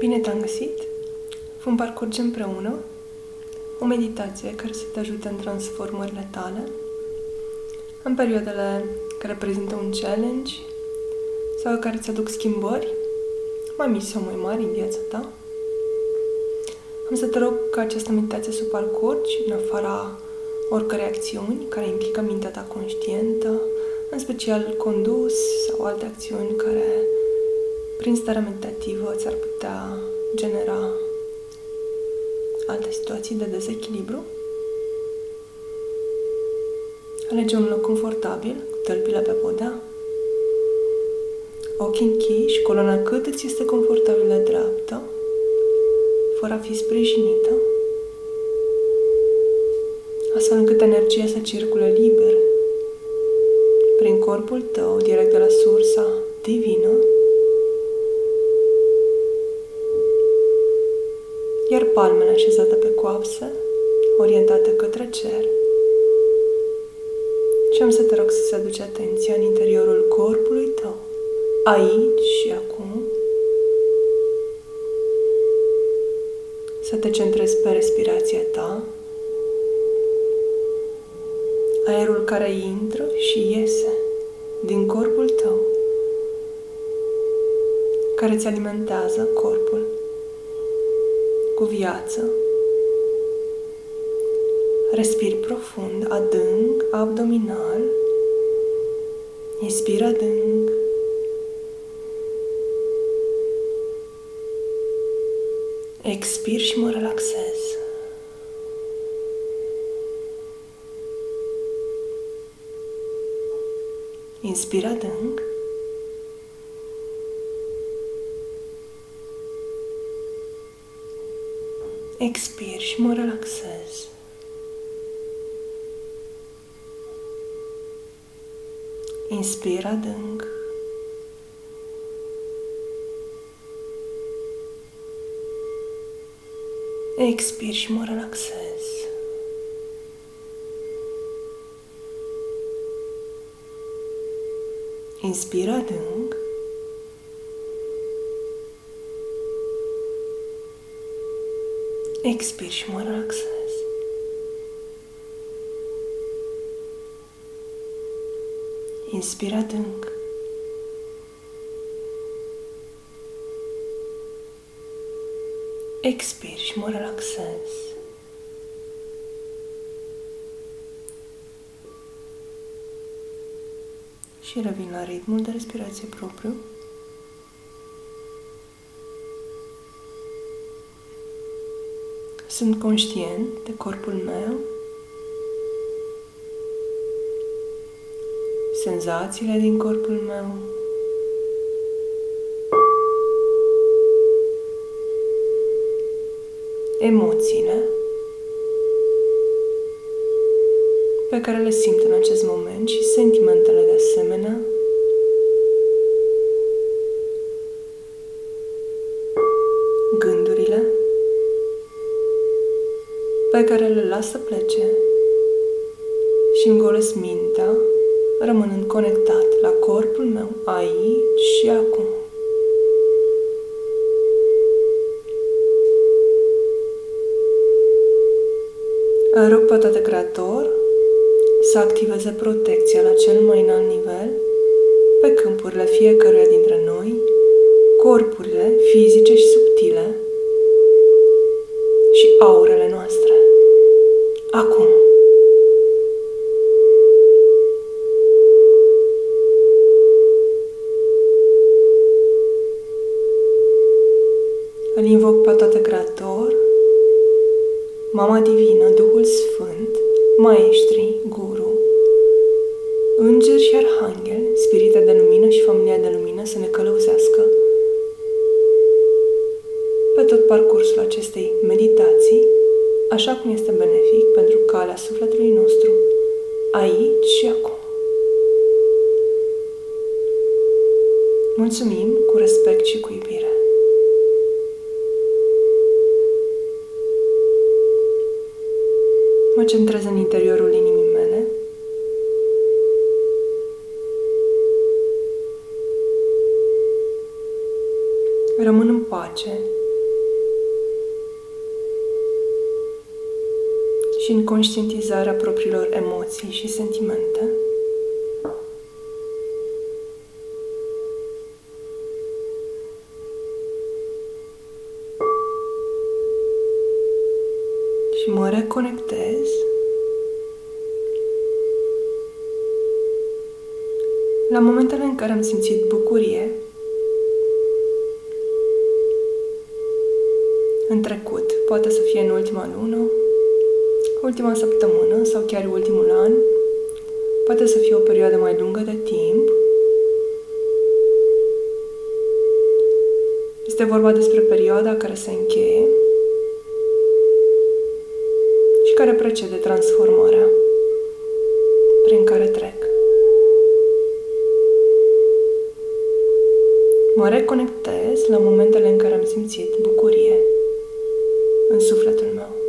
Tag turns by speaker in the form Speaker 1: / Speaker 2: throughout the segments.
Speaker 1: Bine te-am găsit! Vom parcurge împreună o meditație care să te ajute în transformările tale, în perioadele care reprezintă un challenge sau care îți aduc schimbări, mai mici sau mai mari în viața ta. Am să te rog ca această meditație să o parcurgi în afara oricărei acțiuni care implică mintea ta conștientă, în special condus sau alte acțiuni care prin starea meditativă ți-ar putea genera alte situații de dezechilibru. Alege un loc confortabil, cu tălpile pe podea, ochii închiși, coloana cât îți este confortabilă dreaptă, fără a fi sprijinită, astfel încât energia să circule liber prin corpul tău, direct de la sursa divină, iar palmele așezate pe coapse, orientate către cer. Și am să te rog să-ți aduci atenția în interiorul corpului tău, aici și acum. Să te centrezi pe respirația ta, aerul care intră și iese din corpul tău, care îți alimentează corpul cu viață. Respiri profund, adânc, abdominal. Inspir adânc. Expir și mă relaxez. Inspir adânc. Expir și mă relaxez. Inspir adânc. Expir și mă relaxez. Inspir adânc. Expir și mă relaxez. Inspir adânc. Expir și mă relaxez. Și revin la ritmul de respirație propriu. Sunt conștient de corpul meu, senzațiile din corpul meu, emoțiile pe care le simt în acest moment și sentimentele de asemenea. Care le las să plece și îmi golesc mintea, rămânând conectat la corpul meu aici și acum. Îl rog pe toate Creator să activeze protecția la cel mai înalt nivel pe câmpurile fiecăruia dintre noi, corpurile fizice și subtile și aurele noastre acum. Îl invoc pe toate Creator, Mama Divină, Duhul Sfânt, Maestri, Guru, Îngeri și Arhanghel, Spirite de Lumină și Familia de Lumină să ne călăuzească pe tot parcursul acestei meditații așa cum este benefic pentru calea sufletului nostru, aici și acum. Mulțumim cu respect și cu iubire. Mă centrez în interiorul inimii mele. Rămân în pace și în conștientizarea propriilor emoții și sentimente. Și mă reconectez la momentele în care am simțit bucurie în trecut, poate să fie în ultima lună, ultima săptămână sau chiar ultimul an, poate să fie o perioadă mai lungă de timp. Este vorba despre perioada care se încheie și care precede transformarea prin care trec. Mă reconectez la momentele în care am simțit bucurie în sufletul meu.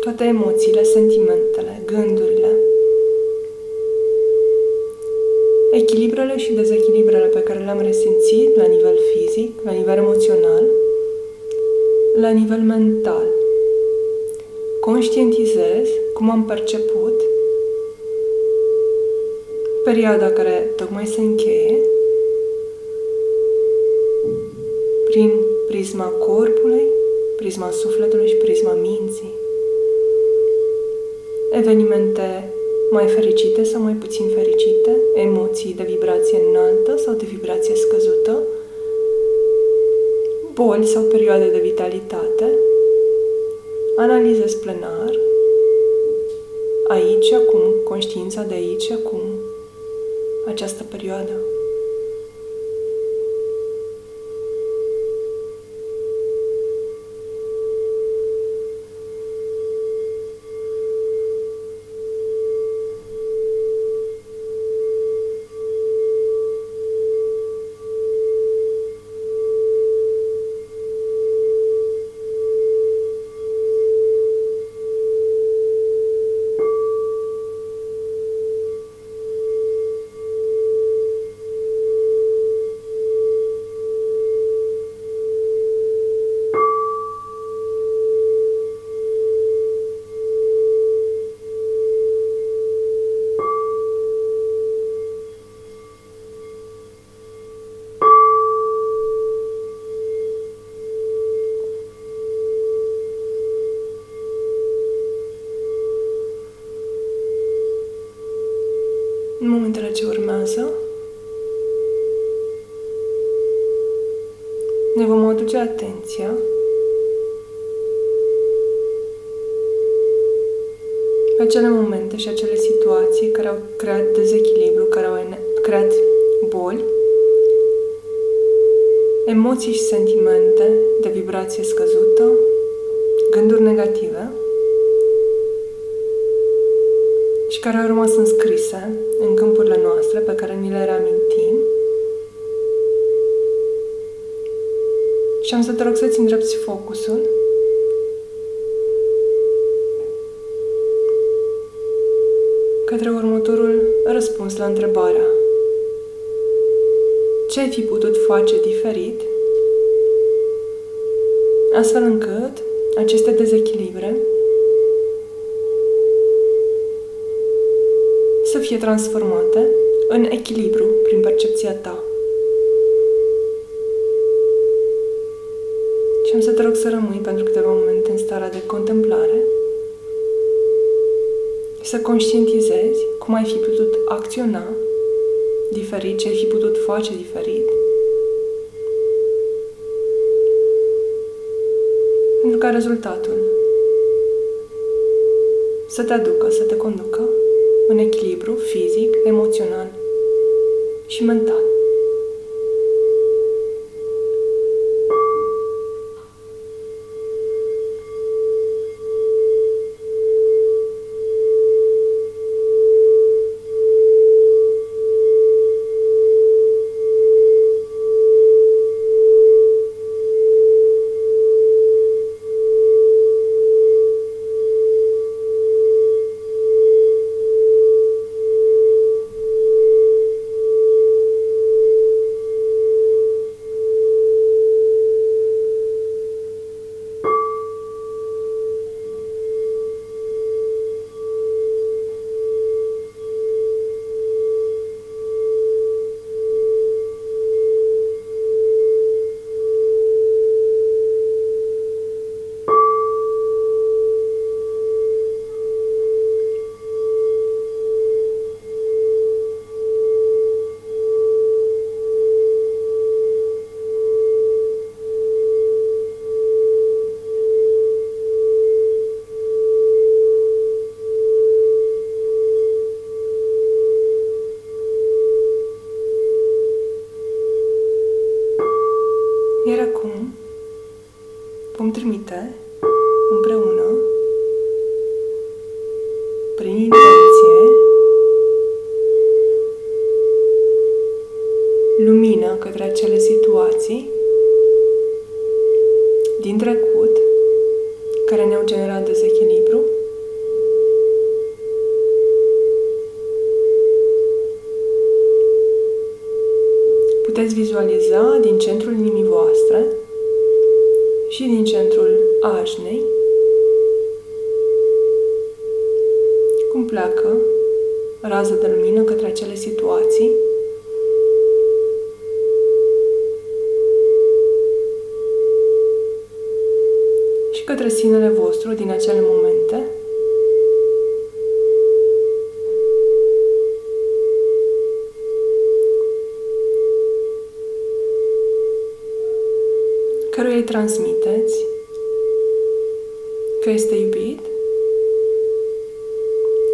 Speaker 1: Toate emoțiile, sentimentele, gândurile, echilibrele și dezechilibrele pe care le-am resimțit la nivel fizic, la nivel emoțional, la nivel mental. Conștientizez cum am perceput perioada care tocmai se încheie prin prisma corpului, prisma sufletului și prisma minții. Evenimente mai fericite sau mai puțin fericite, emoții de vibrație înaltă sau de vibrație scăzută, boli sau perioade de vitalitate, analizez plenar aici acum, conștiința de aici acum, această perioadă. Ne vom aduce atenția pe acele momente și acele situații care au creat dezechilibru, care au creat boli, emoții și sentimente de vibrație scăzută, gânduri negative, și care au rămas înscrise în câmpurile noastre pe care ni le reamintim. Și am să te rog să-ți îndrepti focusul. Către următorul răspuns la întrebarea. Ce ai fi putut face diferit? Astfel încât aceste dezechilibre să fie transformate în echilibru prin percepția ta. Și am să te rog să rămâi pentru câteva momente în starea de contemplare și să conștientizezi cum ai fi putut acționa diferit, ce ai fi putut face diferit. Pentru ca rezultatul să te aducă, să te conducă în echilibru fizic, emoțional și mental. Care ne-au generat dezechilibru puteți vizualiza din centrul inimii voastre și din centrul ajnei cum pleacă rază de lumină către acele situații și către sinele vostru din acele momente? Căruia îi transmiteți că este iubit,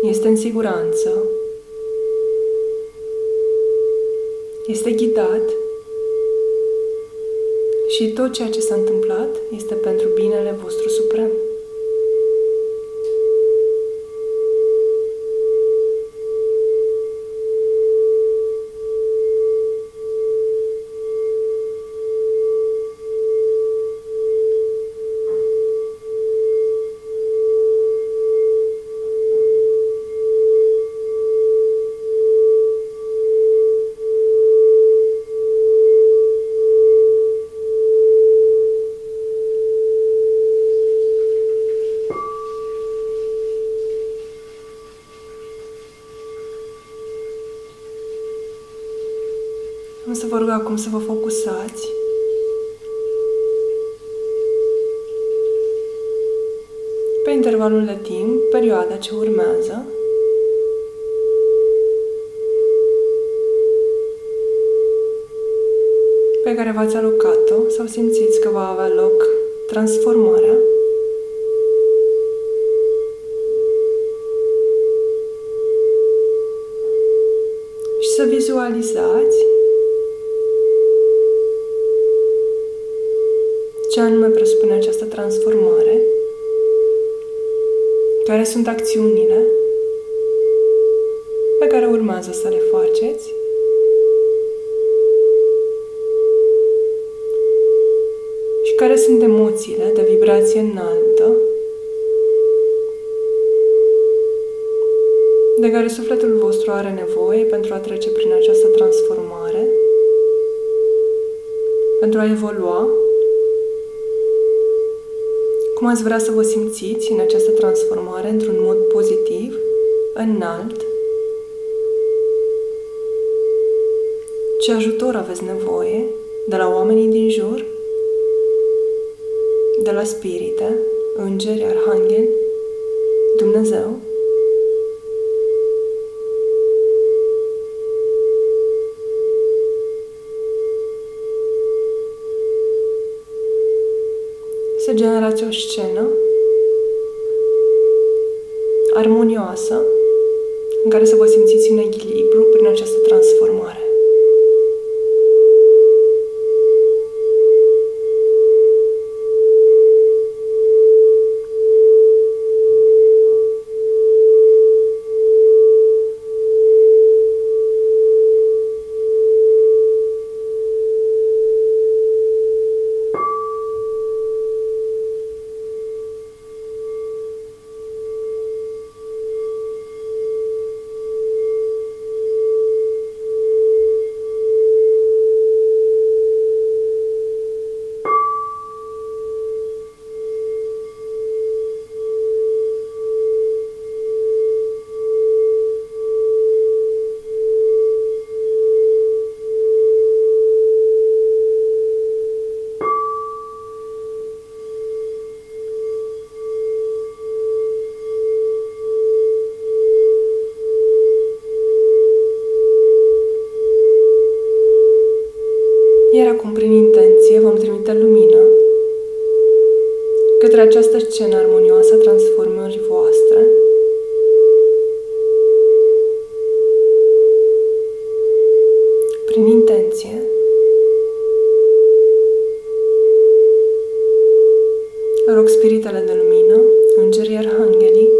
Speaker 1: este în siguranță, este ghidat și tot ceea ce s-a întâmplat este pentru binele vostru suprem. Rog acum să vă focusați pe intervalul de timp, perioada ce urmează, pe care v-ați alocat-o sau simțiți că va avea loc transformarea. Și să vizualizați ce anume presupune această transformare, care sunt acțiunile pe care urmează să le faceți? Și care sunt emoțiile de vibrație înaltă de care sufletul vostru are nevoie pentru a trece prin această transformare, pentru a evolua cum ați vrea să vă simțiți în această transformare într-un mod pozitiv, înalt, ce ajutor aveți nevoie de la oamenii din jur, de la spirite, îngeri, arhangheli, Dumnezeu. Generați o scenă armonioasă în care să vă simțiți în echilibru prin această transformare. Iar acum, prin intenție, vom trimite lumină către această scenă armonioasă a transformării voastre. Prin intenție, rog spiritele de lumină, îngerii arhanghelii,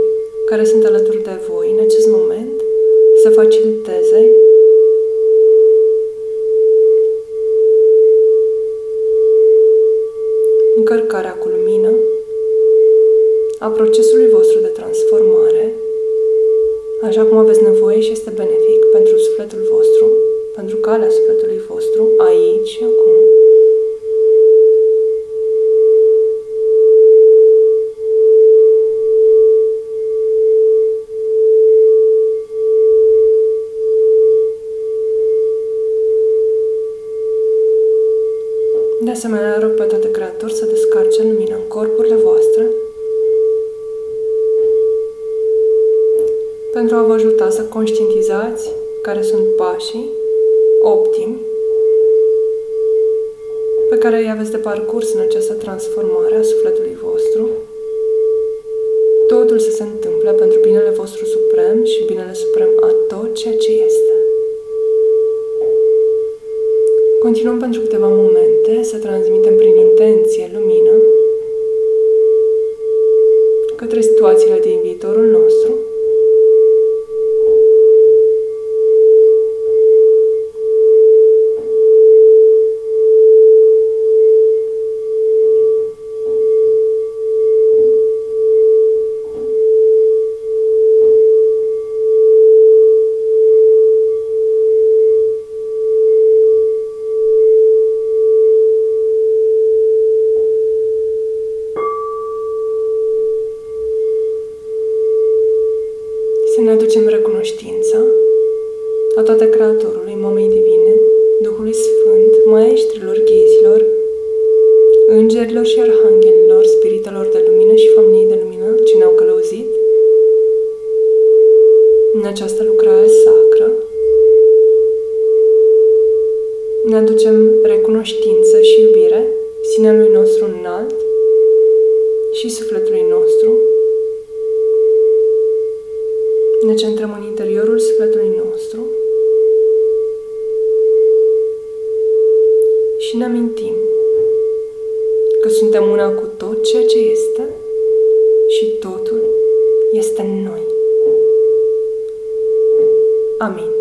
Speaker 1: care sunt alături de voi în acest moment, să faciliteze încărcarea cu lumină a procesului vostru de transformare, așa cum aveți nevoie și este benefic pentru sufletul vostru, pentru calea sufletului vostru, aici și acum. De asemenea, rog pe toate creatori să descarce lumină în corpurile voastre pentru a vă ajuta să conștientizați care sunt pașii optimi pe care îi aveți de parcurs în această transformare a sufletului vostru. Totul să se întâmple pentru binele vostru suprem și binele suprem a tot ceea ce este. Continuăm pentru câteva momente să transmitem prin intenție lumină către situațiile din viitorul nostru Să ne aducem recunoștința a toate Creatorului, Mamei Divine, Duhului Sfânt, Maestrilor, Ghizilor, Îngerilor și Arhanghelilor, Spiritelor de Lumină și Familiei de Lumină ce ne-au călăuzit în această lucrare sacră. Ne aducem recunoștință și iubire sinelui nostru înalt și sufletului nostru, ne centrăm în interiorul sufletului nostru și ne amintim că suntem una cu tot ceea ce este și totul este în noi. Amin.